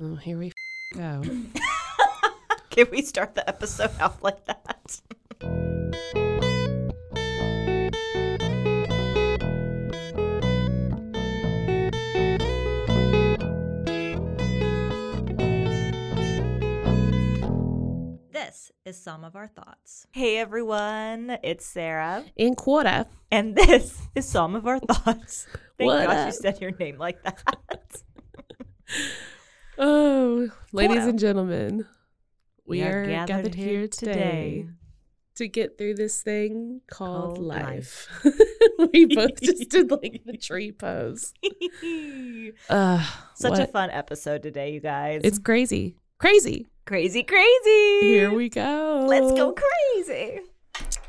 Oh, here we go. Can we start the episode out like that? This is some of our thoughts. Hey everyone, it's Sarah, In Carter. and this is some of our thoughts. Thank What gosh up? you said your name like that. Oh, ladies and gentlemen, we, are, gathered, here today, today to get through this thing called, Called life. we both just did like the tree pose. Uh, Such a fun episode today, you guys. It's crazy. Crazy. crazy, crazy. Here we go. Let's go crazy.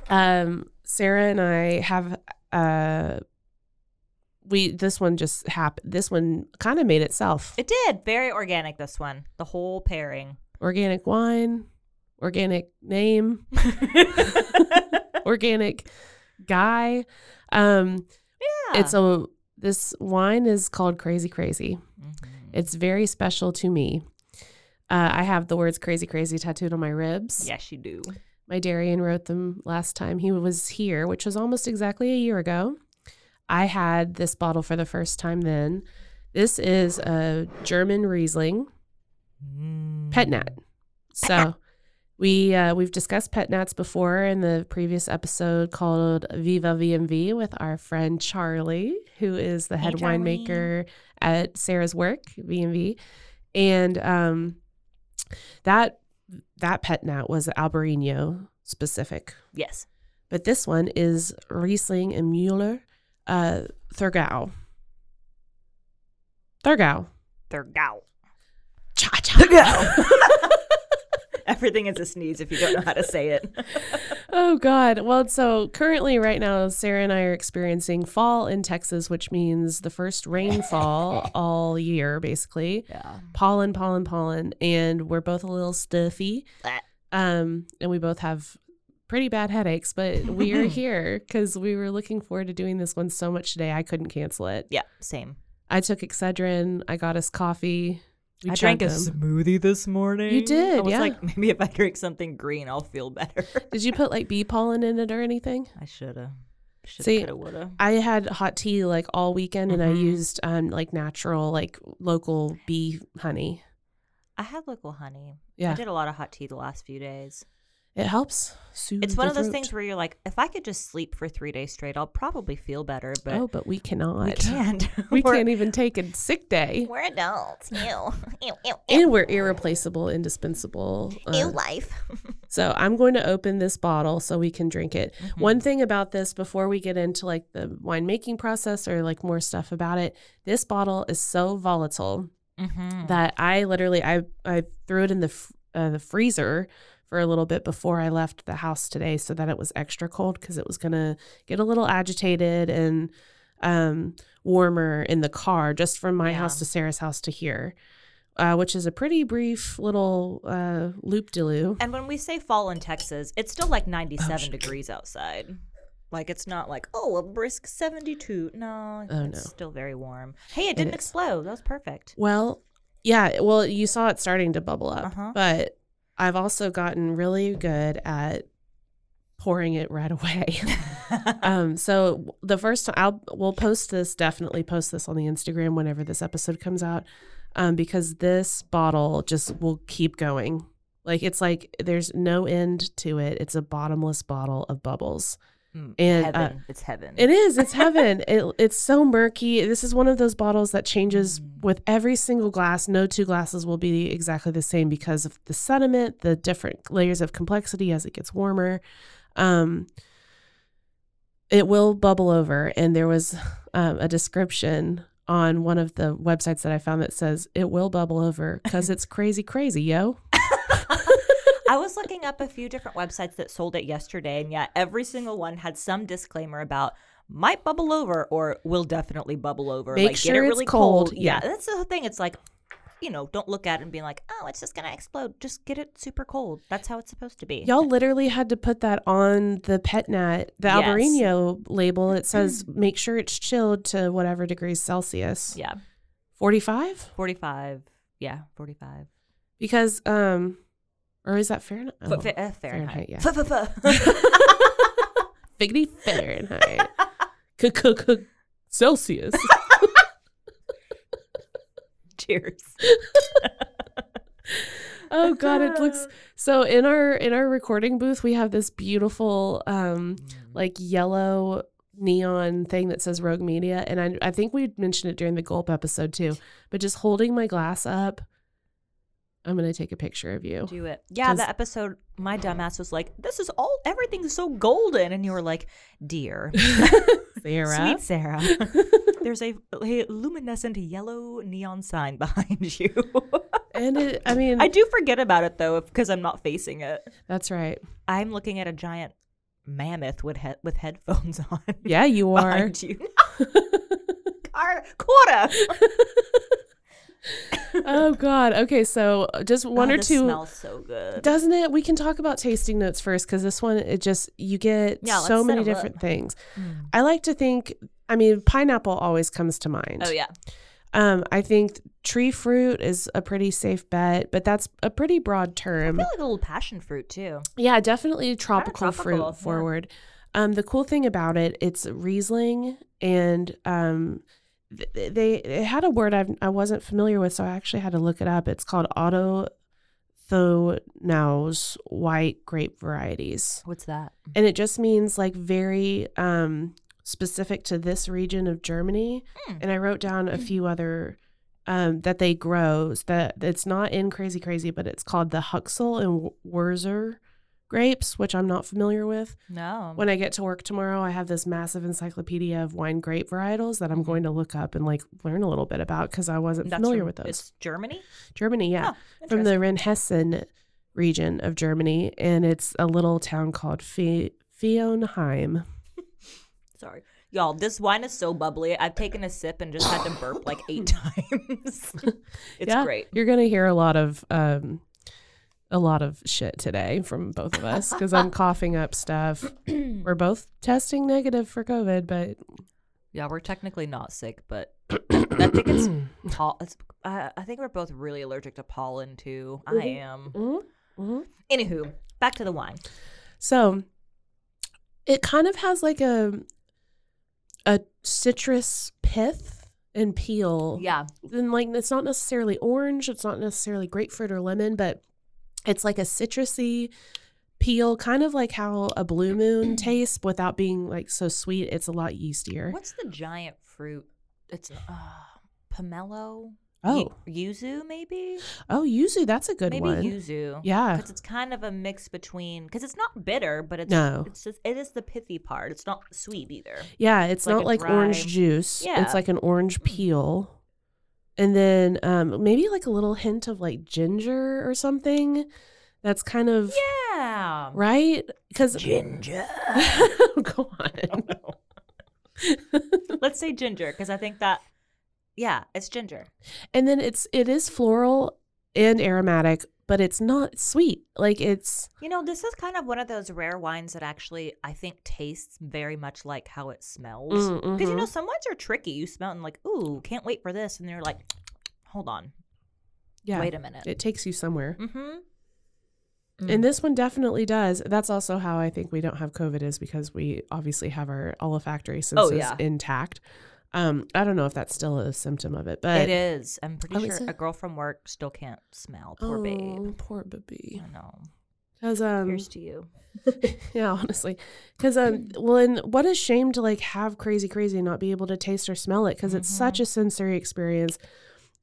Um, Sarah and I have uh we this one just happened. This one kind of made itself. It did. Very organic, this one. The whole pairing. organic wine, organic name, organic guy. Um Yeah. it's a this wine is called Crazy Crazy. Mhm. It's very special to me. Uh, I have the words crazy crazy tattooed on my ribs. Yes, you do. My Darian wrote them last time he was here, which was almost exactly a year ago. I had this bottle for the first time then. This is a German Riesling pet nat. So we uh, we've discussed pet nats before in the previous episode called Viva VMV with our friend Charlie, who is the head Charlie. winemaker at Sarah's work VMV, and um, that that pet nat was Albarino specific, Yes. but this one is Riesling and Mueller uh, Thurgau. Thurgau. They're gow. Cha cha. Everything is a sneeze if you don't know how to say it. Oh God. Well, so currently right now Sarah and I are experiencing fall in Texas, which means the first rainfall all year basically. yeah. Pollen, pollen, pollen, and we're both a little stuffy. Um and we both have pretty bad headaches, but we are here cuz we were looking forward to doing this one so much today I couldn't cancel it. Yeah. Same. I took Excedrin, I got us coffee. We I drank a them. smoothie this morning. You did, I was yeah. like, maybe if I drink something green, I'll feel better. Did you put like bee pollen in it or anything? I shoulda. Shoulda, See, coulda. I had hot tea like all weekend and I Mhm. used um like natural like local bee honey. I had local honey. Yeah. I did a lot of hot tea the last few days. It helps soothe It's one of those throat. things where you're like, if I could just sleep for three days straight, I'll probably feel better. But oh, but we cannot. we can't. We can't even take a sick day. We're adults. Ew. Ew. Ew. Ew. And we're irreplaceable, indispensable. Ew uh, life. so I'm going to open this bottle so we can drink it. Mm-hmm. One thing about this before we get into like the winemaking process or like more stuff about it, this bottle is so volatile mm-hmm. that I literally I I threw it in the uh, the freezer for a little bit before I left the house today, so that it was extra cold because it was gonna get a little agitated and um, warmer in the car, just from my Yeah. house to Sarah's house to here, uh, which is a pretty brief little uh, loop de loo. And when we say fall in Texas, it's still like 97 shit. degrees outside. Like it's not like oh a brisk 72. No, Oh, it's no. still very warm. Hey, it didn't is. explode. That was perfect. Well, yeah, well, you saw it starting to bubble up, Uh-huh. but I've also gotten really good at pouring it right away. um, so the first time I'll we'll post this definitely post this on the Instagram whenever this episode comes out. um, because this bottle just will keep going. Like it's like there's no end to it. It's a bottomless bottle of bubbles. Mm, And, uh, it's heaven. It is. It's heaven. it, it's so murky. This is one of those bottles that changes with every single glass. No two glasses will be exactly the same because of the sediment, the different layers of complexity as it gets warmer. Um, it will bubble over. And there was um, a description on one of the websites that I found that says it will bubble over because it's crazy, crazy, yo. I was looking up a few different websites that sold it yesterday, and yeah, every single one had some disclaimer about might bubble over or will definitely bubble over. Make like, sure get it it's really cold. Yeah. Yeah. that's the whole thing. It's like, you know, don't look at it and be like, oh, it's just gonna explode. Just get it super cold. That's how it's supposed to be. Y'all literally had to put that on the PetNat, the Yes. Albarino label. It says make sure it's chilled to whatever degrees Celsius. Yeah, 45? forty-five. Yeah, forty-five. Because, um, or is that Fahrenheit? Oh, fa- uh, Fahrenheit. yeah. F- f- f- Figgity Fahrenheit. Celsius. Cheers. oh god it looks so in our in our recording booth we have this beautiful um like yellow neon thing that says rogue media and i, I think we mentioned it during the gulp episode too but just holding my glass up i'm gonna take a picture of you Do it. Yeah, the episode, my dumbass was like, "This is all everything's so golden," and you were like, "Dear, Sarah. sweet Sarah, there's a, a luminescent yellow neon sign behind you." and it, i mean I do forget about it though because I'm not facing it. that's right I'm looking at a giant mammoth with he- with headphones on. yeah you are behind you. Car- Carter. Oh god okay so just one Oh, or two Smells so good. doesn't it we can talk about tasting notes first because this one it just you get Yeah, so many many 'em up. different things Mm. i like to think i mean pineapple always comes to mind Oh yeah. um i think tree fruit is a pretty safe bet but that's a pretty broad term. I feel like a little passion fruit too. yeah definitely tropical, tropical, fruit yeah. forward um the cool thing about it it's riesling and um they it had a word I've, i wasn't familiar with so i actually had to look it up it's called auto white grape varieties What's that? and it just means like very um specific to this region of Germany. Hmm. And I wrote down a few other um that they grow that it's not in crazy crazy, but it's called the Huxel and Wurzer grapes, which I'm not familiar with. No. When I get to work tomorrow, I have this massive encyclopedia of wine grape varietals that I'm going to look up and like learn a little bit about because I wasn't That's familiar from- with those. It's Germany. Germany, yeah Oh, from the Rheinhessen region of Germany, and it's a little town called Fe- Flonheim. Sorry. Y'all, this wine is so bubbly. I've taken a sip and just had to burp like eight times. it's Yeah, great. You're gonna hear a lot of um, a lot of shit today from both of us because I'm coughing up stuff. We're both testing negative for COVID, but Yeah, we're technically not sick, but I think it's, pol- it's uh, I think we're both really allergic to pollen too. I am. Mhm, mhm. Anywho, back to the wine. so it kind of has like a a citrus pith and peel. Yeah. and like it's not necessarily orange, it's not necessarily grapefruit or lemon, but it's like a citrusy peel, kind of like how a blue moon tastes without being like so sweet. It's a lot yeastier. What's the giant fruit? It's uh, pomelo. Oh. Yu- yuzu maybe. Oh, yuzu, that's a good maybe one. Maybe yuzu. Yeah. because it's kind of a mix between because it's not bitter, but it's No. it's just it is the pithy part. It's not sweet either. Yeah, it's like not a like orange juice. Yeah. It's like an orange peel. And then um maybe like a little hint of like ginger or something. That's kind of Yeah, right? Because ginger. go on. Let's say ginger because I think that yeah, it's ginger. And then it's it is floral and aromatic, but it's not sweet. Like it's You know, this is kind of one of those rare wines that actually I think tastes very much like how it smells. Mm, Because you know, mhm. some wines are tricky. You smell and like, ooh, can't wait for this, and they're like, hold on, yeah. wait a minute. It takes you somewhere. mm-hmm. And this one definitely does. That's also how I think we don't have COVID is because we obviously have our olfactory senses Oh, yeah. intact. Um, I don't know if that's still a symptom of it, but it is. I'm pretty Oh, sure is a girl from work still can't smell. Poor oh, babe. poor baby. I know. Because um, Here's to you. yeah, honestly, because um, well, and what a shame to like have crazy, crazy and not be able to taste or smell it because it's such a sensory experience.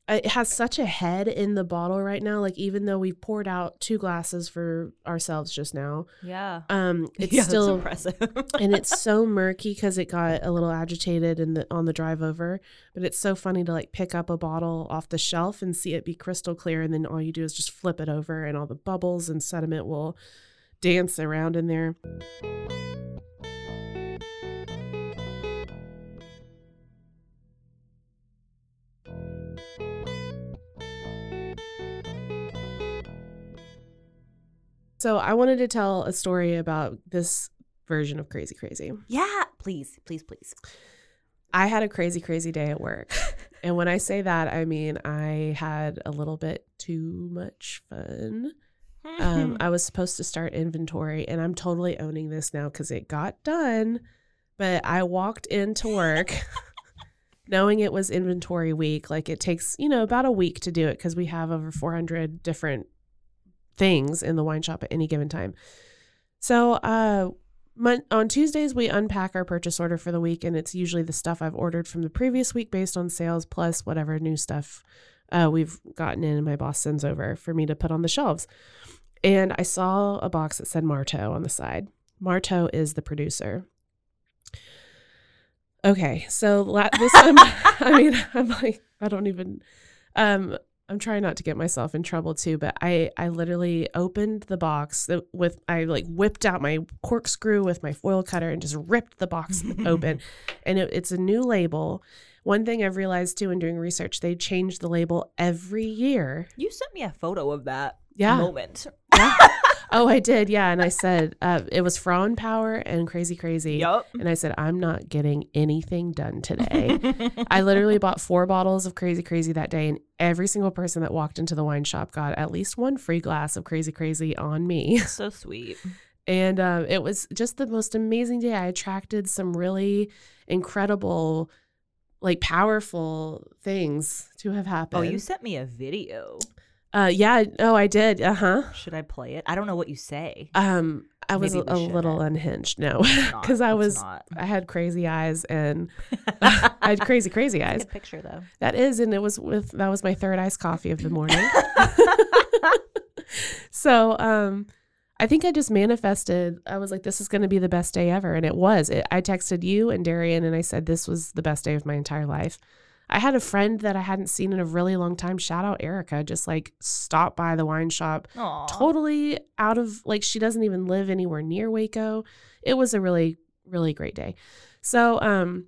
It has such a head in the bottle right now. Like even though we poured out two glasses for ourselves just now, Yeah. um, it's yeah, still impressive. and it's so murky because it got a little agitated in the on the drive over. But it's so funny to like pick up a bottle off the shelf and see it be crystal clear, and then all you do is just flip it over, and all the bubbles and sediment will dance around in there. So I wanted to tell a story about this version of Crazy Crazy. yeah. Please, please, please. I had a crazy, crazy day at work. and when I say that, I mean I had a little bit too much fun. Um, I was supposed to start inventory, and I'm totally owning this now because it got done. But I walked into work knowing it was inventory week. Like it takes, you know, about a week to do it because we have over 400 different things in the wine shop at any given time. So, uh, on Tuesdays, we unpack our purchase order for the week, and it's usually the stuff I've ordered from the previous week based on sales plus whatever new stuff uh, we've gotten in and my boss sends over for me to put on the shelves. And I saw a box that said Marto on the side. Marto is the producer. Okay, so la- this time, I mean, I'm like, I don't even, um, I'm trying not to get myself in trouble too, but I, I literally opened the box with, I like whipped out my corkscrew with my foil cutter and just ripped the box open. And it, it's a new label. One thing I've realized too in doing research, they change the label every year. You sent me a photo of that Yeah. moment. Yeah. oh, I did. Yeah. And I said, uh, it was Frauenpower and Crazy Crazy. Yup. And I said, I'm not getting anything done today. I literally bought four bottles of Crazy Crazy that day, and every single person that walked into the wine shop got at least one free glass of Crazy Crazy on me. so sweet. And um, it was just the most amazing day. I attracted some really incredible, like powerful things to have happened. Oh, you sent me a video. Uh, yeah. Oh, I did. Uh huh. Should I play it? I don't know what you say. Um, I was Maybe a, a little unhinged. No, because I was not. I had crazy eyes and I had crazy crazy eyes. Good picture though. That is, and it was with that was my third iced coffee of the morning. so, um, I think I just manifested. I was like, "This is going to be the best day ever," and it was. It, I texted you and Darian, and I said, "This was the best day of my entire life." I had a friend that I hadn't seen in a really long time. Shout out Erica, just like stopped by the wine shop, Aw. totally out of like she doesn't even live anywhere near Waco. It was a really really great day. So, um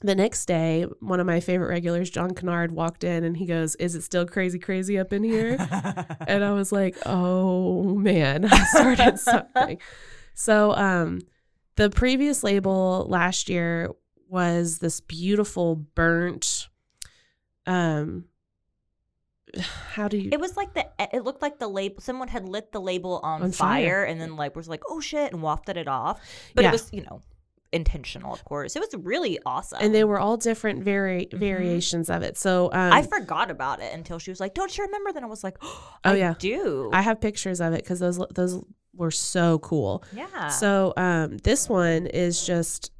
the next day, one of my favorite regulars, John Kennard, walked in and he goes, "Is it still crazy crazy up in here?" and I was like, "Oh man, I started something." So, um the previous label last year was this beautiful burnt um how do you It was like the. It looked like the label. Someone had lit the label on, On fire. fire, and then like was like, "Oh shit!" and wafted it off. But Yeah. it was, you know, intentional, of course. It was really awesome. and they were all different vari- variations of it. So um, Mm-hmm. I forgot about it until she was like, "Don't you remember?" Then I was like, "Oh, Oh, I yeah. do." I have pictures of it because those those were so cool. yeah. So um, this one is just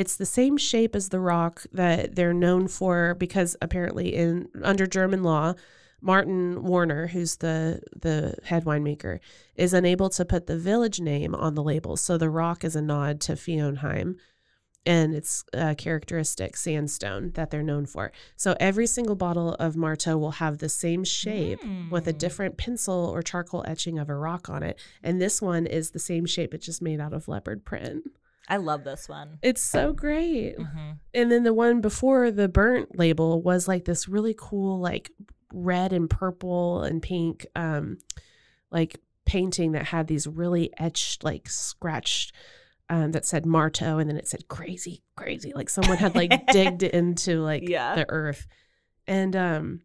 it's the same shape as the rock that they're known for because apparently in under German law, Martin Wörner, who's the the head winemaker, is unable to put the village name on the label. So the rock is a nod to Flonheim and its uh, characteristic sandstone that they're known for. So every single bottle of Marto will have the same shape with a Mm. different pencil or charcoal etching of a rock on it. And this one is the same shape, it's just made out of leopard print. I love this one. It's so great. hmm And then the one before the burnt label was like this really cool, like red and purple and pink, um, like painting that had these really etched, like scratched, um, that said Marto, and then it said crazy, crazy, like someone had like digged into like Yeah. the earth, and um,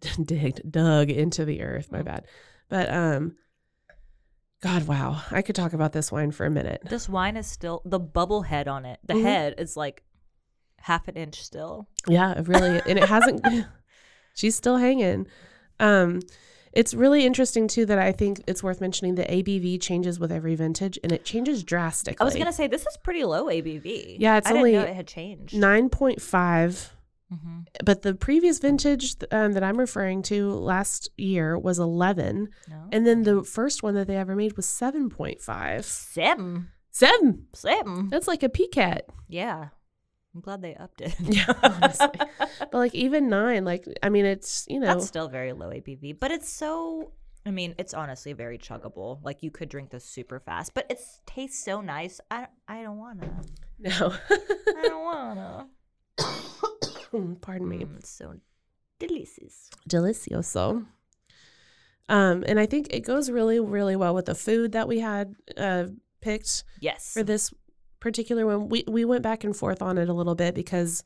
digged, dug into the earth. My Mm. bad, but um, God, wow, I could talk about this wine for a minute. This wine is still the bubble head on it. The Mhm. head is like half an inch still. Yeah, it really, and it hasn't. she's still hanging. Um, it's really interesting too that I think it's worth mentioning the ABV changes with every vintage, and it changes drastically. I was gonna say this is pretty low ABV. Yeah, it's I only it had changed. nine point five. Hmm But the previous vintage um, that I'm referring to last year was 11. No. And then the first one that they ever made was 7.5. seven, Seven. seven. That's like a PCAT. Yeah, I'm glad they upped it. Yeah, honestly. But like even nine, like, I mean, it's, you know, That's still very low ABV, but it's so. I mean, it's honestly very chuggable. Like you could drink this super fast, but it tastes so nice. I I don't wanna. no. I don't wanna. Pardon me. Mm, so delicious. Delicioso. Um, and I think it goes really, really well with the food that we had uh, picked Yes. for this particular one. We we went back and forth on it a little bit because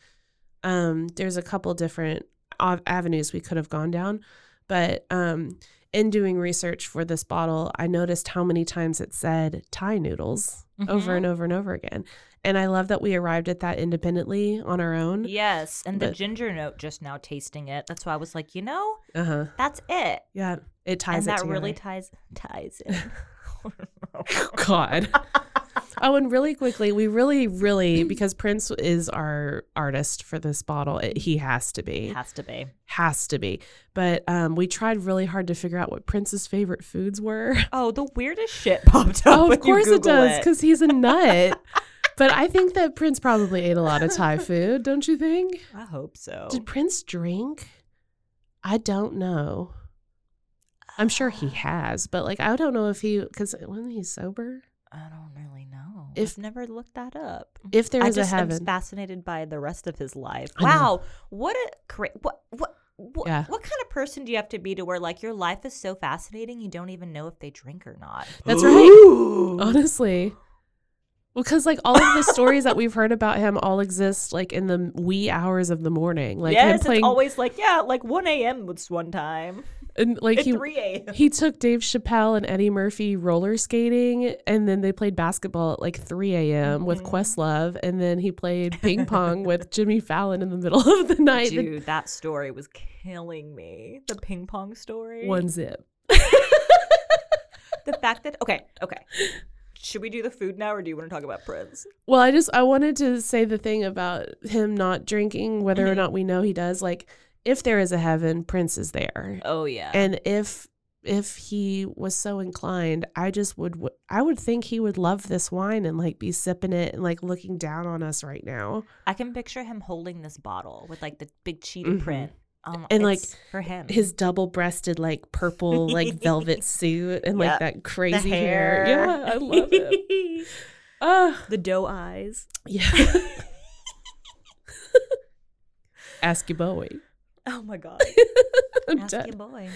um, there's a couple different av- avenues we could have gone down, but um, in doing research for this bottle, I noticed how many times it said Thai noodles over Mhm. and over and over again, and I love that we arrived at that independently on our own. Yes, and the ginger note just now tasting it. That's why I was like, you know, Uh huh. that's it. Yeah, it ties and it that really ties ties in. God. Oh, and really quickly, we really, really, because Prince is our artist for this bottle, it, he has to be, Has to be. has to be. But um, we tried really hard to figure out what Prince's favorite foods were. Oh, the weirdest shit popped up. oh, when of course it does, because he's a nut. but I think that Prince probably ate a lot of Thai food, don't you think? I hope so. Did Prince drink? I don't know. I'm sure he has, but like I don't know if he because wasn't he sober? I don't really know. If- I've never looked that up. If there I is a just am heaven, fascinated by the rest of his life. Wow, what a cra- what what. What, Yeah. what kind of person do you have to be to where like your life is so fascinating you don't even know if they drink or not? That's right. Honestly. Well, because like all of the stories that we've heard about him all exist like in the wee hours of the morning. Like him yes, playing, it's always like yeah, like one a.m. was one time. And like At he three a.m. he took Dave Chappelle and Eddie Murphy roller skating, and then they played basketball at like 3 a.m. with Mhm. Questlove, and then he played ping pong with Jimmy Fallon in the middle of the night. Dude, that story was killing me. The ping pong story. one zip. The fact that okay, okay. Should we do the food now, or do you want to talk about Prince? Well, I just I wanted to say the thing about him not drinking, whether or Mhm. not we know he does. Like, if there is a heaven, Prince is there. Oh yeah. and if if he was so inclined i just would I would think he would love this wine and like be sipping it and like looking down on us right now I can picture him holding this bottle with like the big cheetah Mhm. print. Um, And, like, for him, his double-breasted like purple like velvet suit and like Yep. that crazy hair. yeah i love it Uh, the doe eyes. yeah ask your boy Oh my god. I'm Ask done. your boy.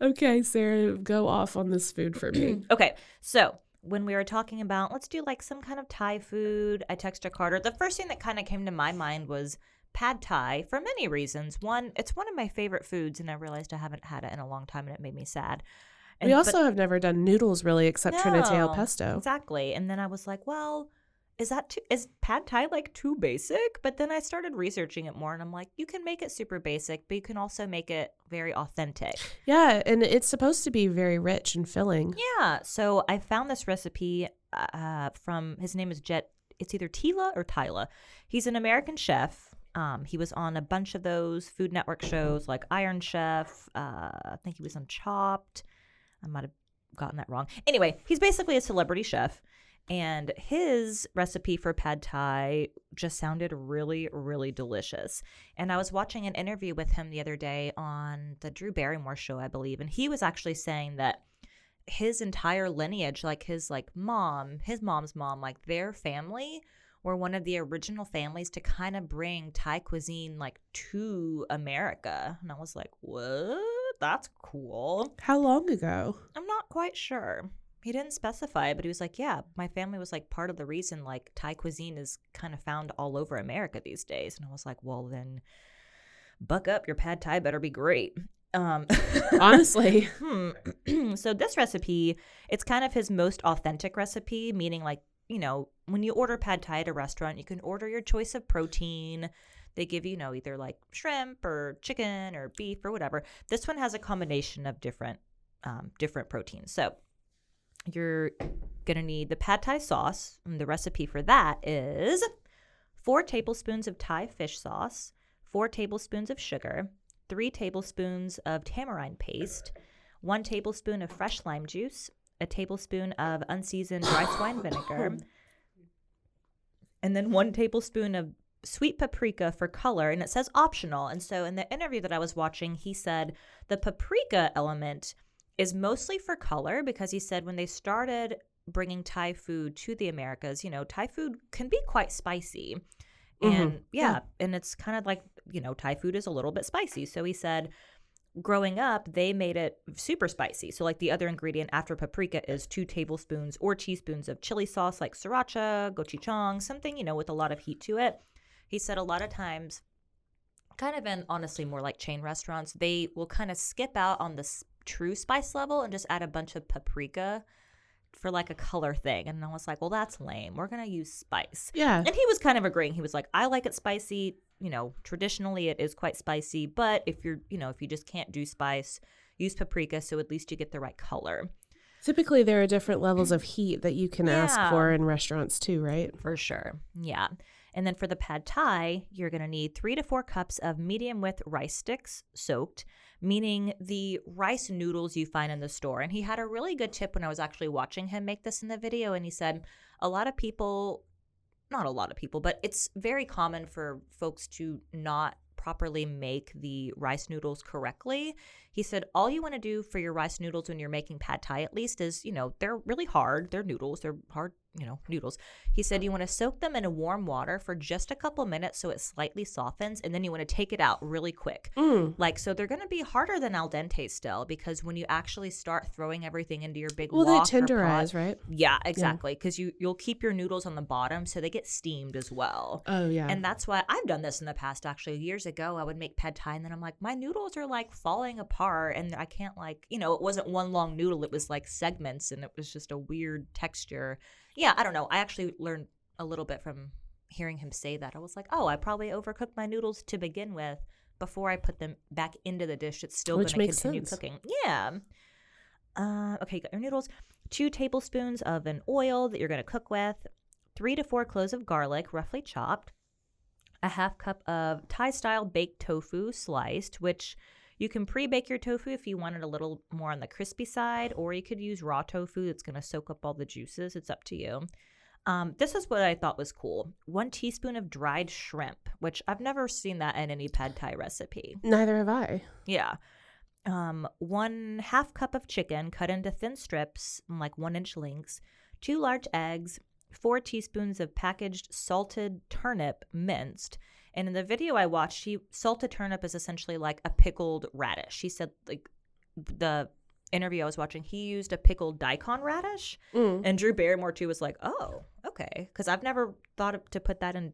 okay sarah go off on this food for me Okay, so when we were talking about let's do like some kind of Thai food, I texted Carter. The first thing that kind of came to my mind was pad Thai for many reasons. One, it's one of my favorite foods, and I realized I haven't had it in a long time, and it made me sad. And, we but- also have never done noodles really except trinity al pesto Exactly. And then I was like, well, is that too is pad thai like too basic? But then I started researching it more and I'm like, you can make it super basic, but you can also make it very authentic. Yeah, and it's supposed to be very rich and filling. Yeah. So I found this recipe uh, from his name is Jet. It's either Tila or Tyla. He's an American chef. Um, he was on a bunch of those Food Network shows like Iron Chef. Uh, I think he was on Chopped. I might have gotten that wrong. Anyway, he's basically a celebrity chef. And his recipe for pad thai just sounded really, really delicious. And I was watching an interview with him the other day on the Drew Barrymore show, I believe. And he was actually saying that his entire lineage, like his like mom, his mom's mom, like their family were one of the original families to kind of bring Thai cuisine like to America. And I was like, what? That's cool. How long ago? I'm not quite sure. He didn't specify, but he was like, yeah, my family was like part of the reason like Thai cuisine is kind of found all over America these days. And I was like, well, then buck up. Your pad thai better be great. Um, Honestly. Hmm. so this recipe, it's kind of his most authentic recipe, meaning like you know, when you order pad thai at a restaurant, you can order your choice of protein. They give you, you know, either like shrimp or chicken or beef or whatever. This one has a combination of different um, different proteins. So you're gonna need the pad thai sauce. And the recipe for that is four tablespoons of Thai fish sauce, four tablespoons of sugar, three tablespoons of tamarind paste, one tablespoon of fresh lime juice, a tablespoon of unseasoned rice wine vinegar, and then one tablespoon of sweet paprika for color. And it says optional. And so in the interview that I was watching, he said the paprika element is mostly for color because he said when they started bringing Thai food to the Americas, you know, Thai food can be quite spicy. And Mhm. yeah, Yeah. and it's kind of like, you know, Thai food is a little bit spicy. So he said growing up, they made it super spicy. So, like the other ingredient after paprika is two tablespoons or teaspoons of chili sauce, like sriracha, gochujang, something, you know, with a lot of heat to it. He said a lot of times, kind of in honestly more like chain restaurants, they will kind of skip out on the true spice level and just add a bunch of paprika for like a color thing. And I was like, well, that's lame. We're going to use spice. Yeah. And he was kind of agreeing. He was like, I like it spicy. You know, traditionally it is quite spicy, but if you're, you know, if you just can't do spice, use paprika so at least you get the right color. Typically, there are different levels of heat that you can ask for in restaurants too, right? For sure. Yeah. And then for the pad thai, you're going to need three to four cups of medium width rice sticks soaked, meaning the rice noodles you find in the store. And he had a really good tip when I was actually watching him make this in the video. And he said a lot of people, not a lot of people, but it's very common for folks to not properly make the rice noodles correctly. He said all you want to do for your rice noodles when you're making pad thai at least is, you know, they're really hard. They're noodles. They're hard, you know, noodles. He said you want to soak them in a warm water for just a couple minutes so it slightly softens and then you want to take it out really quick. Mm. Like so they're going to be harder than al dente still because when you actually start throwing everything into your big Well, they wok or pot- tenderize, right? yeah, exactly. Because you you'll keep your noodles on the bottom so they get steamed as well. Oh yeah. And that's why I've done this in the past. Actually, years ago, I would make pad thai, and then I'm like, my noodles are like falling apart, and I can't like, you know, it wasn't one long noodle; it was like segments, and it was just a weird texture. Yeah, I don't know. I actually learned a little bit from hearing him say that. I was like, oh, I probably overcooked my noodles to begin with before I put them back into the dish. It's still going to continue sense. cooking. Yeah. Uh, okay, you got your noodles. Two tablespoons of an oil that you're going to cook with. Three to four cloves of garlic, roughly chopped. A half cup of Thai style baked tofu sliced, which you can pre bake your tofu if you want it a little more on the crispy side, or you could use raw tofu that's going to soak up all the juices. It's up to you. Um, this is what I thought was cool. One teaspoon of dried shrimp, which I've never seen that in any pad thai recipe. Neither have I. Yeah. Um, one half cup of chicken cut into thin strips, like one inch lengths, two large eggs, four teaspoons of packaged salted turnip minced. And in the video I watched, she salted turnip is essentially like a pickled radish. She said like the interview I was watching, he used a pickled daikon radish. Mm. And Drew Barrymore too was like, "Oh, okay," because I've never thought of, to put that in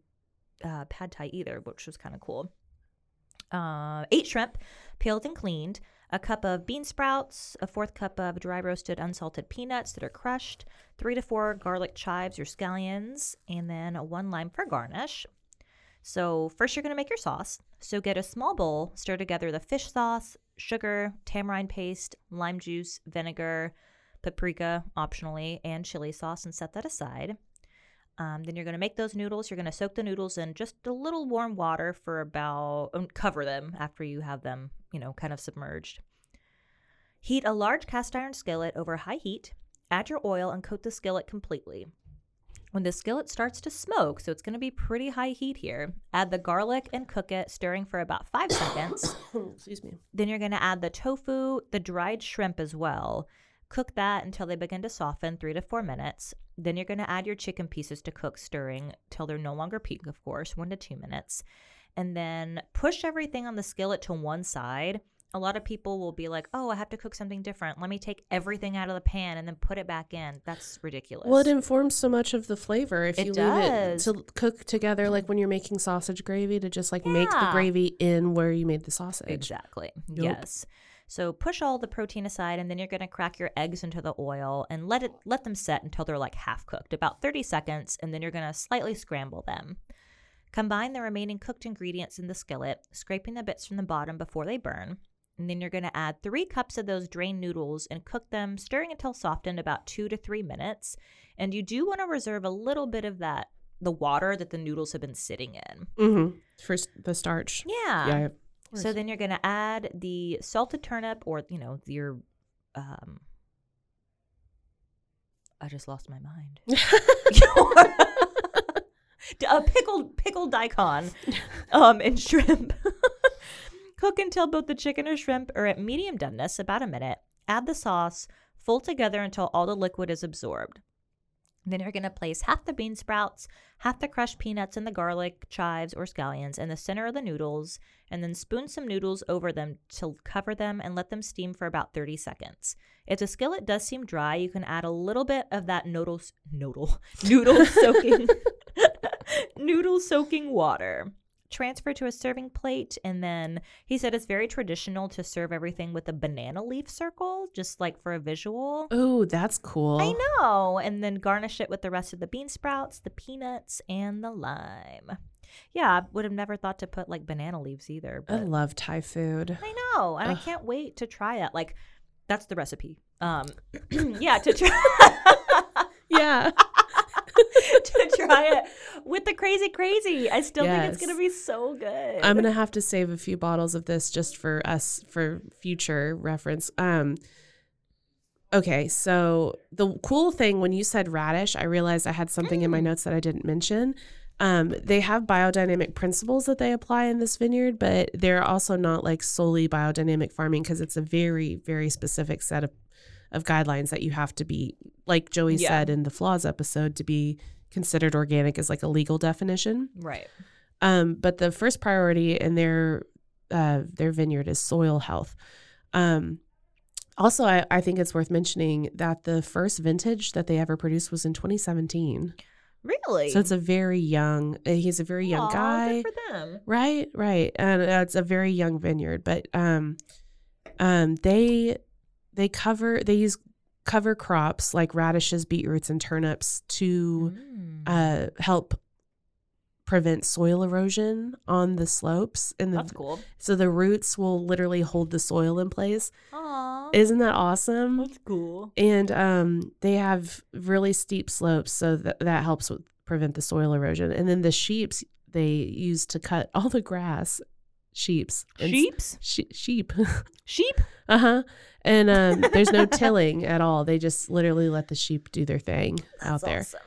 uh, pad thai either, which was kind of cool. Uh, eight shrimp, peeled and cleaned. A cup of bean sprouts, a fourth cup of dry roasted unsalted peanuts that are crushed, three to four garlic chives or scallions, and then one lime for garnish. So, first, you're going to make your sauce. So, get a small bowl, stir together the fish sauce, sugar, tamarind paste, lime juice, vinegar, paprika, optionally, and chili sauce, and set that aside. Um, then you're going to make those noodles. You're going to soak the noodles in just a little warm water for about, um, cover them after you have them, you know, kind of submerged. Heat a large cast iron skillet over high heat. Add your oil and coat the skillet completely. When the skillet starts to smoke, so it's going to be pretty high heat here, add the garlic and cook it, stirring for about five seconds. Excuse me. Then you're going to add the tofu, the dried shrimp as well. Cook that until they begin to soften, three to four minutes. Then you're going to add your chicken pieces to cook, stirring till they're no longer pink, of course, one to two minutes. And then push everything on the skillet to one side. A lot of people will be like, oh, I have to cook something different. Let me take everything out of the pan and then put it back in. That's ridiculous. Well, it informs so much of the flavor if It you does. leave it to cook together, like when you're making sausage gravy, to just like make the gravy in where you made the sausage. Exactly. Nope. Yes. So push all the protein aside and then you're going to crack your eggs into the oil and let it let them set until they're like half cooked, about 30 seconds, and then you're going to slightly scramble them. Combine the remaining cooked ingredients in the skillet, scraping the bits from the bottom before they burn. And then you're going to add three cups of those drained noodles and cook them, stirring until softened about two to three minutes. And you do want to reserve a little bit of that, the water that the noodles have been sitting in. Mm-hmm. For the starch. Yeah. Yeah. So then you're going to add the salted turnip or, you know, your. Um, I just lost my mind. a pickled pickled daikon um, and shrimp. Cook until both the chicken or shrimp are at medium doneness, about a minute. Add the sauce, fold together until all the liquid is absorbed. Then you're going to place half the bean sprouts, half the crushed peanuts and the garlic, chives, or scallions in the center of the noodles, and then spoon some noodles over them to cover them and let them steam for about 30 seconds. If the skillet does seem dry, you can add a little bit of that noodle, noodle, noodle soaking, noodle soaking water. Transfer to a serving plate, and then he said it's very traditional to serve everything with a banana leaf circle, just like for a visual. Oh, that's cool. I know. And then garnish it with the rest of the bean sprouts, the peanuts, and the lime. Yeah, I would have never thought to put like banana leaves either. I love Thai food. I know. And I can't wait to try it. Like, that's the recipe. Um, yeah, to try. Yeah. to try it with the crazy crazy. I still think it's gonna be so good. I'm gonna have to save a few bottles of this just for us for future reference. Um okay, so the cool thing when you said radish, I realized I had something in my notes that I didn't mention. Um, they have biodynamic principles that they apply in this vineyard, but they're also not like solely biodynamic farming because it's a very, very specific set of, of guidelines that you have to be, like Joey Yeah. said in the flaws episode, to be considered organic is like a legal definition. right. Um, but the first priority in their uh, their vineyard is soil health. Um, also, I, I think it's worth mentioning that the first vintage that they ever produced was in 2017. Really? So it's a very young. uh, He's a very young Aw, guy, Good for them. right? Right, and it's a very young vineyard. But um, um, they they cover they use cover crops like radishes, beetroots, and turnips to Mm. uh, help prevent soil erosion on the slopes and the That's cool. so the roots will literally hold the soil in place Aw. isn't that awesome That's cool. and um they have really steep slopes so that that helps with prevent the soil erosion and then the sheeps they use to cut all the grass sheeps and Sheeps? she- sheep Sheep? uh-huh and um there's no tilling at all they just literally let the sheep do their thing out there awesome.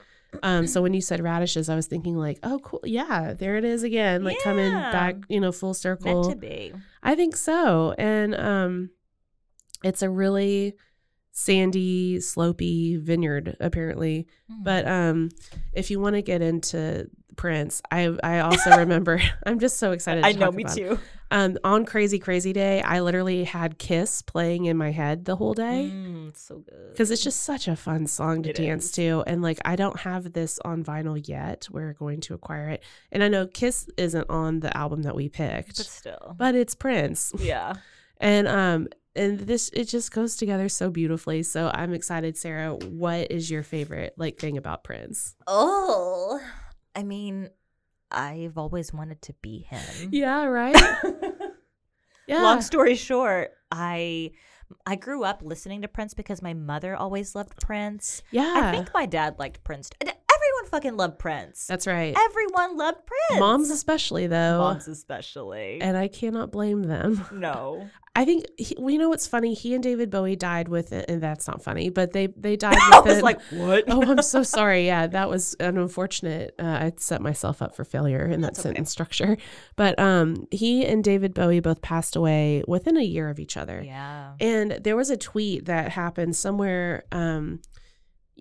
um, so when you said radishes, I was thinking like, oh, cool, yeah, there it is again, like coming back, you know, full circle. Meant to be. I think so, and um, it's a really sandy, slopey vineyard apparently. Hmm. But um, if you want to get into Prince, I I also remember. I'm just so excited. To I know, me about it. too. Um, on Crazy Crazy Day, I literally had Kiss playing in my head the whole day Mm, it's so good. because it's just such a fun song to It dance is. to and like i don't have this on vinyl yet we're going to acquire it and i know kiss isn't on the album that we picked, but still. but it's prince yeah. and um and this it just goes together so beautifully so i'm excited sarah what is your favorite like thing about prince Oh, I mean, I've always wanted to be him. yeah right yeah Long story short, I I grew up listening to Prince because my mother always loved Prince. yeah I think my dad liked Prince. Fucking loved Prince. that's right Everyone loved Prince. moms especially though Moms especially. and i cannot blame them no. I think he, well, you know what's funny. He and David Bowie died with it, and that's not funny. But they they died I with was it. like, what? oh, I'm so sorry. Yeah, that was an unfortunate. Uh, I set myself up for failure in that That's okay. sentence structure. But um, he and David Bowie both passed away within a year of each other. Yeah. And there was a tweet that happened somewhere, um,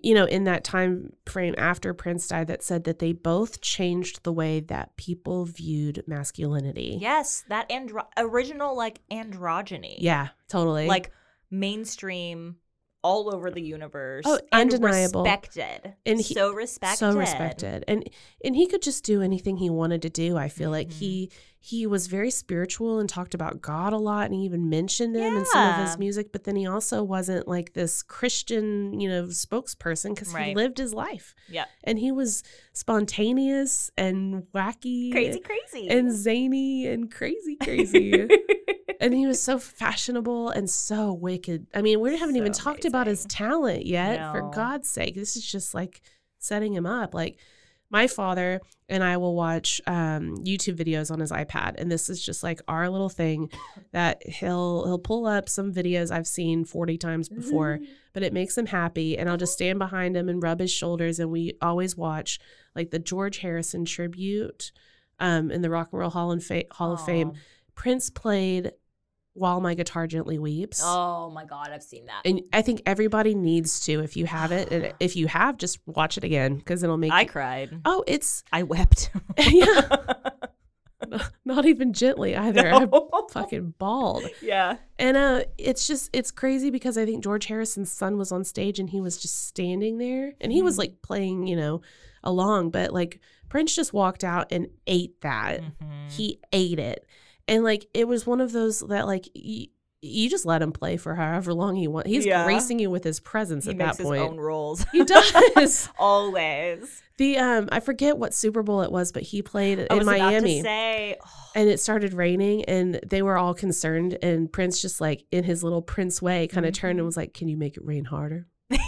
you know, in that time frame after Prince died that said that they both changed the way that people viewed masculinity. Yes, that andro- original like androgyny. Yeah, totally. Like mainstream all over the universe. Oh, and undeniable. Respected. And he- so respected. so respected and and he could just do anything he wanted to do i feel like Mm-hmm. he he was very spiritual and talked about god a lot and he even mentioned him in some of his music but then he also wasn't like this christian you know spokesperson because he lived his life Yep. and he was spontaneous and wacky Crazy, crazy. and zany and crazy crazy and he was so fashionable and so wicked. I mean, we haven't even So talked about his talent yet. For God's sake, this is just like setting him up. Like my father and I will watch um, YouTube videos on his iPad, and this is just like our little thing that he'll he'll pull up some videos I've seen forty times before, but it makes him happy, and I'll just stand behind him and rub his shoulders, and we always watch like the George Harrison tribute um, in the Rock and Roll Hall, and Fa- Hall of Fame. Prince played While My Guitar Gently Weeps. Oh my god, I've seen that. And I think everybody needs to if you have it. And if you have, just watch it again because it'll make I you- cried. Oh, it's I wept. yeah. Not even gently either. I No. fucking bawled. Yeah. And uh it's just it's crazy because I think George Harrison's son was on stage and he was just standing there and he was Mhm. like playing, you know, along, but like Prince just walked out and ate that. Mhm. He ate it. And like it was one of those that like y- you just let him play for however long he wants. He's Yeah. gracing you with his presence He at makes that his point. own rules. He does. Always. the um I forget what Super Bowl it was, but he played I in was Miami. about to say. and it started raining and they were all concerned and Prince just like in his little Prince way kind of turned and Mhm. was like, "Can you make it rain harder?" Wait,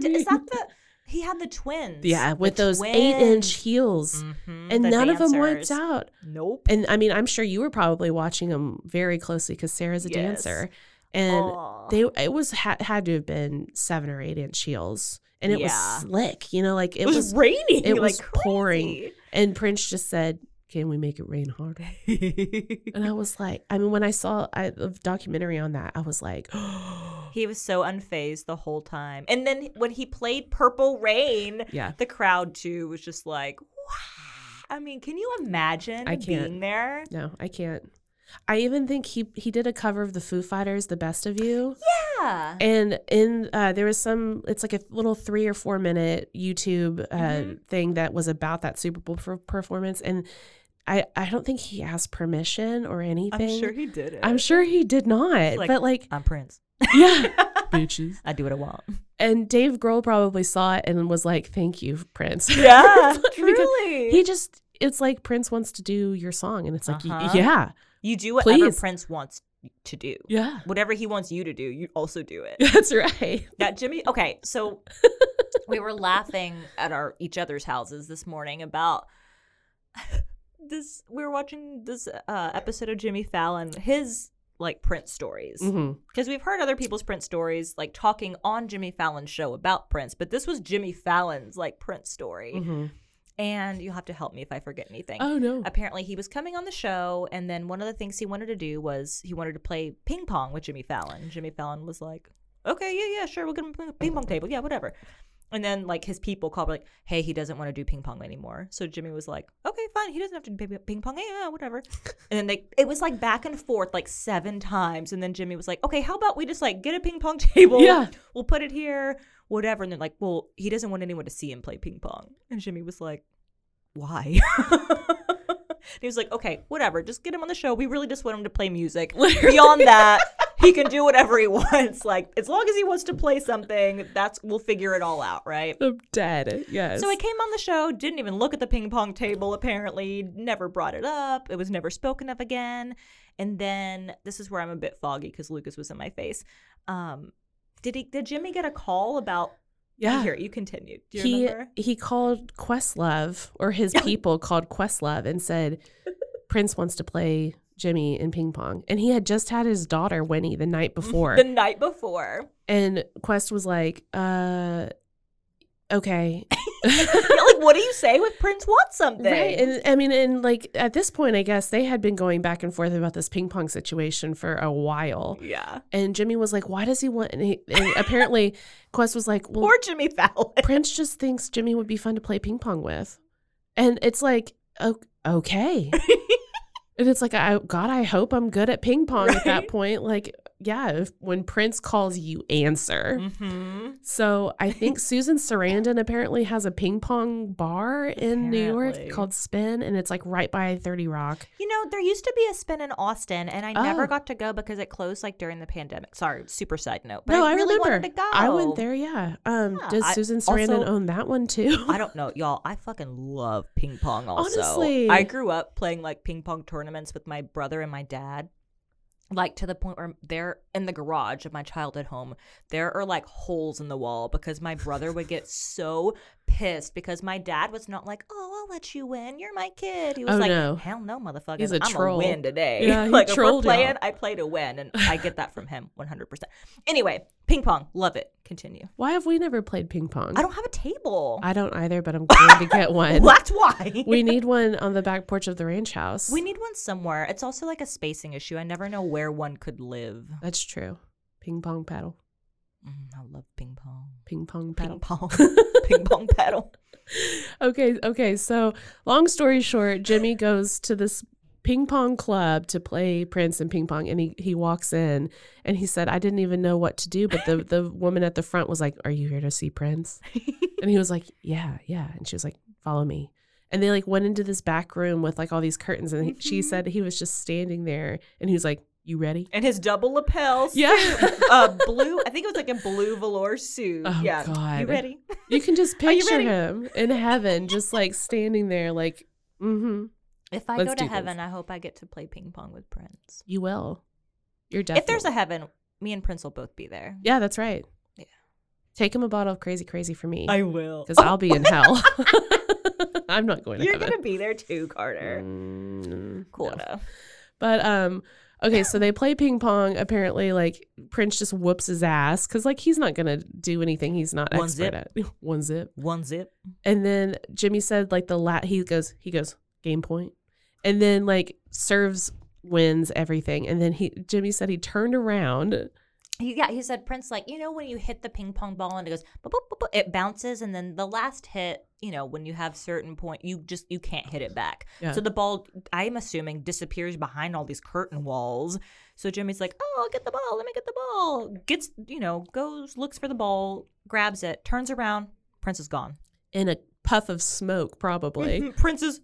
d- is that the? He had the twins. Yeah, The with those 8-inch heels. Mhm, And the none of them dancers. out. Nope. And I mean, I'm sure you were probably watching them very closely cuz Sarah's a Yes. dancer. And Aw. they it was ha- had to have been 7 or 8 inch heels. And it Yeah. was slick, you know, like it, it was, was raining. it like was pouring. and Prince just said, "Can we make it rain harder?" And I was like, I mean, when I saw I, the documentary on that, I was like, He was so unfazed the whole time. And then when he played Purple Rain, yeah, the crowd too was just like, wow. I mean, can you imagine I can't. being there? no, I can't. I even think he he did a cover of the Foo Fighters, "The Best of You," Yeah. and in uh, there was some. It's like a little three or four minute YouTube uh, Mhm. thing that was about that Super Bowl per- performance, and I I don't think he asked permission or anything. I'm sure he did it. I'm sure he did not, Like, but like, I'm Prince. Yeah, bitches. I do what I want. And Dave Grohl probably saw it and was like, "Thank you, Prince." Yeah, truly. He just it's like Prince wants to do your song and it's like Uh-huh. yeah. you do whatever Please. Prince wants to do. Yeah. Whatever he wants you to do, you also do it. That's right. Now, Jimmy. Okay, so we were laughing at our each other's houses this morning about this. We were watching this uh, episode of Jimmy Fallon, his like Prince stories, because we've heard other people's Prince stories, like talking on Jimmy Fallon's show about Prince, but this was Jimmy Fallon's like Prince story. hmm And you'll have to help me if I forget anything. Oh no. Apparently, he was coming on the show, and then one of the things he wanted to do was he wanted to play ping pong with Jimmy Fallon. Jimmy Fallon was like, "Okay, yeah, yeah, sure, we'll get him a ping pong table, yeah, whatever." And then like his people called like, "Hey, he doesn't want to do ping pong anymore." So Jimmy was like, "Okay, fine, he doesn't have to do ping- pong, yeah, yeah, whatever." and then they, it was like back and forth like seven times, and then Jimmy was like, "Okay, how about we just like get a ping pong table? Yeah. we'll put it here." Whatever, and they're like, well, he doesn't want anyone to see him play ping pong. And Jimmy was like, why? he was like, okay, whatever, just get him on the show. We really just want him to play music. Literally. Beyond that, he can do whatever he wants. Like as long as he wants to play something, that's we'll figure it all out, right? I'm dead. Yes. So he came on the show, didn't even look at the ping pong table, apparently, never brought it up. It was never spoken of again. And then this is where I'm a bit foggy because Lucas was in my face. Um, did he did Jimmy get a call about yeah. here, you continued. Do you he remember? he called Questlove or his people called Questlove and said Prince wants to play Jimmy in ping pong. And he had just had his daughter Winnie the night before. The night before. and Quest was like, uh okay. Like what do you say with Prince wants something? Right. And I mean, and like at this point, I guess they had been going back and forth about this ping pong situation for a while. yeah. And Jimmy was like, why does he want? And, he, and apparently, Quest was like, well, Poor Jimmy Fallon. Prince just thinks Jimmy would be fun to play ping pong with. And it's like, okay. And it's like, I, God, I hope I'm good at ping pong at that point. Like, yeah, if, when Prince calls you, answer. Mm-hmm. So I think Susan Sarandon apparently has a ping pong bar in New York called Spin, and it's like right by 30 Rock. You know, there used to be a spin in Austin, and I never Oh. got to go because it closed like during the pandemic. Sorry, super side note. But no, I, I, really remember. wanted to go. I went there. Yeah. Um, Yeah, does Susan Sarandon also- own that one too? I don't know, y'all. I fucking love ping pong. Also, Honestly. I grew up playing like ping pong tournaments with my brother and my dad. Like to the point where they're in the garage of my childhood home. There are like holes in the wall because my brother would get so pissed because my dad was not like, "Oh, I'll let you win. You're my kid." He was Oh, like, no. "Hell no, motherfucker! He's a I'm troll. gonna win today." Yeah, like if we're y'all. playing, I play to win, and I get that from him 100. percent Anyway, ping pong, love it. Continue. Why have we never played ping pong? I don't have a table. I don't either, but I'm going to get one. That's why We need one on the back porch of the ranch house. We need one somewhere. It's also like a spacing issue. I never know where one could live. That's true. Ping pong paddle. Mm, I love ping pong. Ping pong Ping paddle. pong. ping pong paddle. okay, okay. So, long story short, Jimmy goes to this ping pong club to play Prince and ping pong, and he he walks in and he said, "I didn't even know what to do," but the the woman at the front was like, "Are you here to see Prince?" and he was like, "Yeah, yeah," and she was like, "Follow me." And they like went into this back room with like all these curtains, and he, she mm-hmm. said he was just standing there, and he was like, "You ready?" And his double lapel suit. Yeah. uh, blue. I think it was like a blue velour suit. Oh, yeah. God. You ready? You can just picture him in heaven, just like standing there, like, mm-hmm. If I Let's go do to this. heaven, I hope I get to play ping pong with Prince. You will. You're definitely. If there's a heaven, me and Prince will both be there. Yeah, that's right. Yeah. Take him a bottle of crazy crazy for me. I will. Because I'll be in hell. I'm not going to You're gonna be there too, Carter. Mm, Cool no. enough. But um okay, so they play ping pong. Apparently, like Prince just whoops his ass because like he's not gonna do anything he's not One expert zip. at. One zip. One zip. And then Jimmy said like the lat he goes he goes game point, and then like serves wins everything. And then he Jimmy said he turned around. He, yeah, he said Prince like you know when you hit the ping pong ball and it goes boop, boop, boop, it bounces and then the last hit you know when you have certain point you just you can't hit it back. Yeah. so the ball I'm assuming disappears behind all these curtain walls. So Jimmy's like oh I'll get the ball let me get the ball. Gets you know goes looks for the ball grabs it turns around Prince is gone. In a puff of smoke, probably. Prince is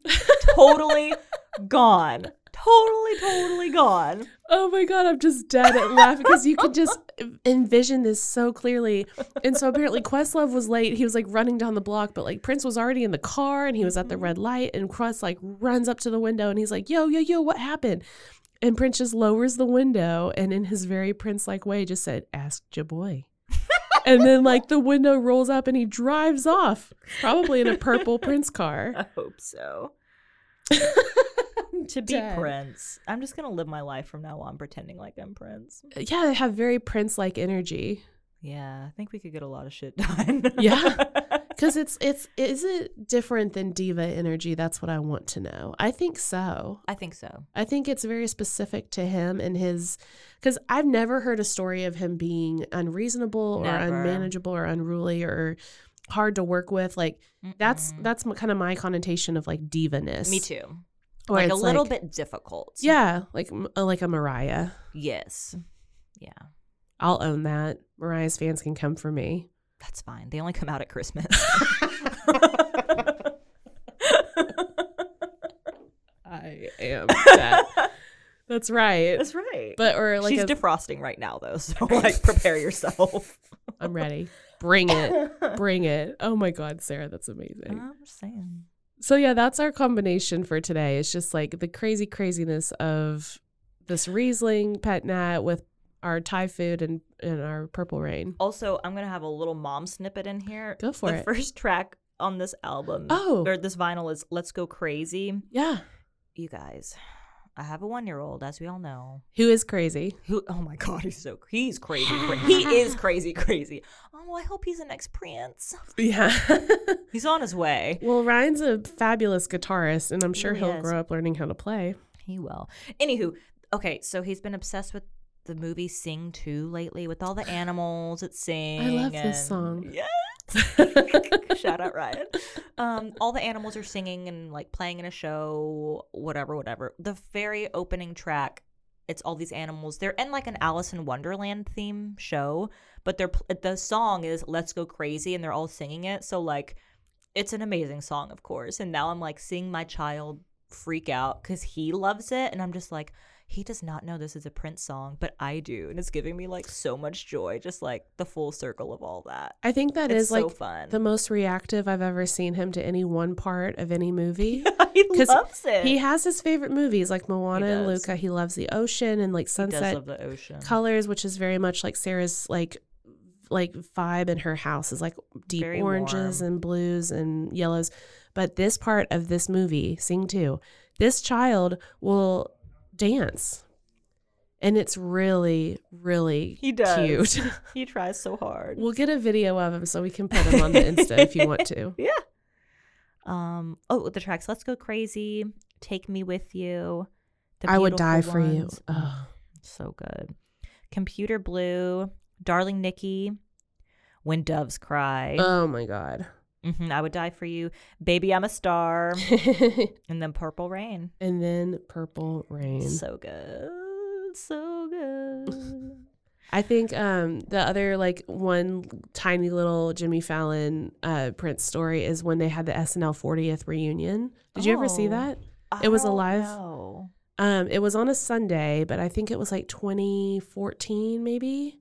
totally gone totally totally gone Oh my god, I'm just dead at laughing because you could just envision this so clearly. And so apparently Questlove was late. He was like running down the block, but like Prince was already in the car and he was at the red mm-hmm. light. And Quest like runs up to the window and he's like, "Yo, yo, yo, what happened?" And Prince just lowers the window and in his very Prince-like way just said, "Ask your boy." and then like the window rolls up and he drives off, probably in a purple Prince car. I hope so to be Dead. Prince. I'm just gonna live my life from now on pretending like I'm Prince. Uh, yeah, they have very Prince-like energy. Yeah, I think we could get a lot of shit done. Yeah. Because it's it's is it different than diva energy? That's what I want to know. I think so. I think so. I think it's very specific to him and his. Because I've never heard a story of him being unreasonable or unmanageable or unruly or hard to work with. Like that's Mm-mm. that's kind of my connotation of like divaness. me too. Where like a little like- bit difficult. Yeah, like uh, like a Mariah. Yes. Yeah. I'll own that. Mariah's fans can come for me. That's fine. They only come out at Christmas. I am that. That's right. That's right. But or like She's a, defrosting right now though, so like prepare yourself. I'm ready. Bring it. Bring it. Oh my God, Sarah, that's amazing. I'm just saying. So yeah, that's our combination for today. It's just like the crazy craziness of this Riesling pet nat with our Thai food and, and our purple rain. Also, I'm gonna have a little mom snippet in here. Go for the it. first track on this album, Oh. or this vinyl is "Let's Go Crazy." Yeah. You guys, I have a one-year-old, as we all know. Who is crazy? Who? Oh my God, he's so he's crazy. cra- he is crazy, crazy. Oh, I hope he's the next Prince. Yeah. He's on his way. well, Ryan's a fabulous guitarist, and I'm sure he'll is. grow up learning how to play. He will. Anywho, okay, so he's been obsessed with the movie Sing 2 lately with all the animals that sing. I love this song. Yes. Shout out Ryan. Um, all the animals are singing and like playing in a show, whatever, whatever. The very opening track it's all these animals. They're in like an Alice in Wonderland theme show, but they're the song is "Let's Go Crazy" and they're all singing it. So like, it's an amazing song, of course. And now I'm like seeing my child freak out because he loves it, and I'm just like, he does not know this is a Prince song, but I do, and it's giving me like so much joy, just like the full circle of all that. I think that It's is so like fun. the most reactive I've ever seen him to any one part of any movie. he loves it. He has his favorite movies like Moana and. Luca. He loves the ocean and like sunset the ocean. colors, which is very much like Sarah's like like vibe in her house is like deep Very oranges warm. and blues and yellows. But this part of this movie, Sing 2, this child will dance. And it's really, really He does. cute. he tries so hard. we'll get a video of him so we can put him on the Insta if you want to. Yeah. Um. Oh, the tracks. Let's go crazy. Take me with you. The I would die for you. Ones. Ugh. So good. Computer blue. Darling Nikki. When doves cry. Oh my god. Mhm, I would die for you. Baby, I'm a star. and then purple rain. and then Purple Rain. So good. So good. I think um, the other like one tiny little Jimmy Fallon uh, Prince story is when they had the SNL 40th reunion. Did you ever see Oh. that? I It was alive? know. Um, it was on a Sunday, but I think it was like 2014, maybe.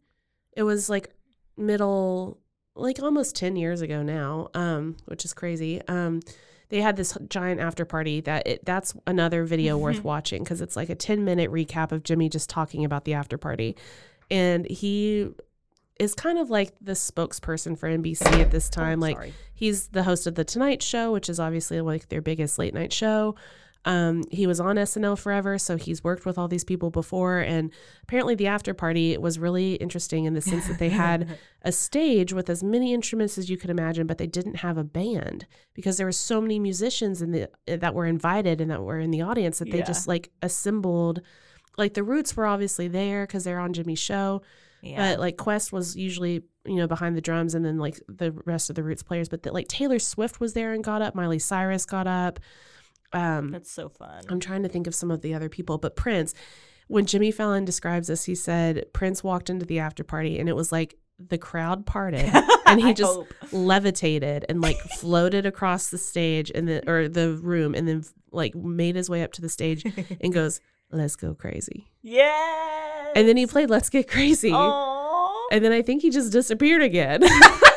It was like middle, like almost 10 years ago now, um, which is crazy. Um, they had this giant after party that it, that's another video worth watching because it's like a 10 minute recap of Jimmy just talking about the after party. And he is kind of like the spokesperson for NBC at this time. Oh, like. He's the host of The Tonight Show, which is obviously like their biggest late night show. Um, he was on SNL forever, so he's worked with all these people before. And apparently, the after party was really interesting in the sense that they had a stage with as many instruments as you could imagine, but they didn't have a band because there were so many musicians in the that were invited and that were in the audience that they Yeah. just like assembled. Like the Roots were obviously there because they're on Jimmy's show, Yeah. but like Quest was usually you know behind the drums and then like the rest of the Roots players. But the, like Taylor Swift was there and got up. Miley Cyrus got up. Um, That's so fun. I'm trying to think of some of the other people, but Prince. When Jimmy Fallon describes this, he said Prince walked into the after party and it was like the crowd parted and he just hope. levitated and like floated across the stage and then or the room and then like made his way up to the stage and goes, "Let's go crazy." Yeah. And then he played "Let's Get Crazy." Aww. And then I think he just disappeared again.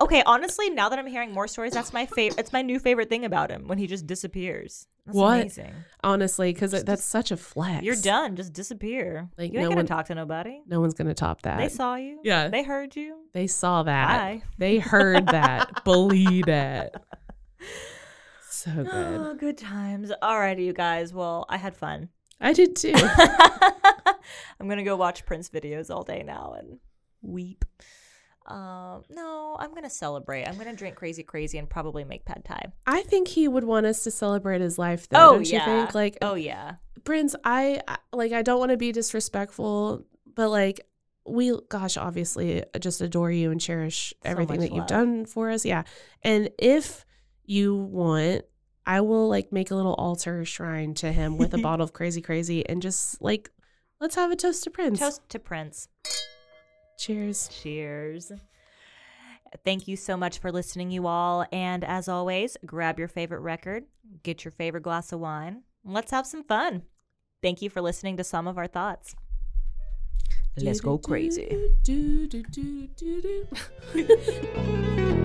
Okay, honestly, now that I'm hearing more stories, that's my favorite. It's my new favorite thing about him when he just disappears. That's What? amazing. Honestly, because that's such a flex. You're done. Just disappear. Like, you ain't no gonna one- talk to nobody. No one's gonna top that. They saw you. Yeah. They heard you. They saw that. Bye. They heard that. Believe it. So good. Oh, good times. Alrighty, you guys. Well, I had fun. I did too. I'm gonna go watch Prince videos all day now and weep. Um, no, I'm gonna celebrate. I'm gonna drink crazy, crazy, and probably make pad thai. I think he would want us to celebrate his life, though. Oh, don't you yeah. think? Like, Oh yeah. Prince, I like. I don't want to be disrespectful, but like, we, gosh, obviously, just adore you and cherish everything much that you've done for us. Yeah, and if you want, I will like make a little altar shrine to him with a bottle of crazy, crazy, and just like, let's have a toast to Prince. Toast to Prince. Cheers. Cheers. Thank you so much for listening, you all. And as always, grab your favorite record, get your favorite glass of wine, and let's have some fun. Thank you for listening to some of our thoughts. Let's go crazy.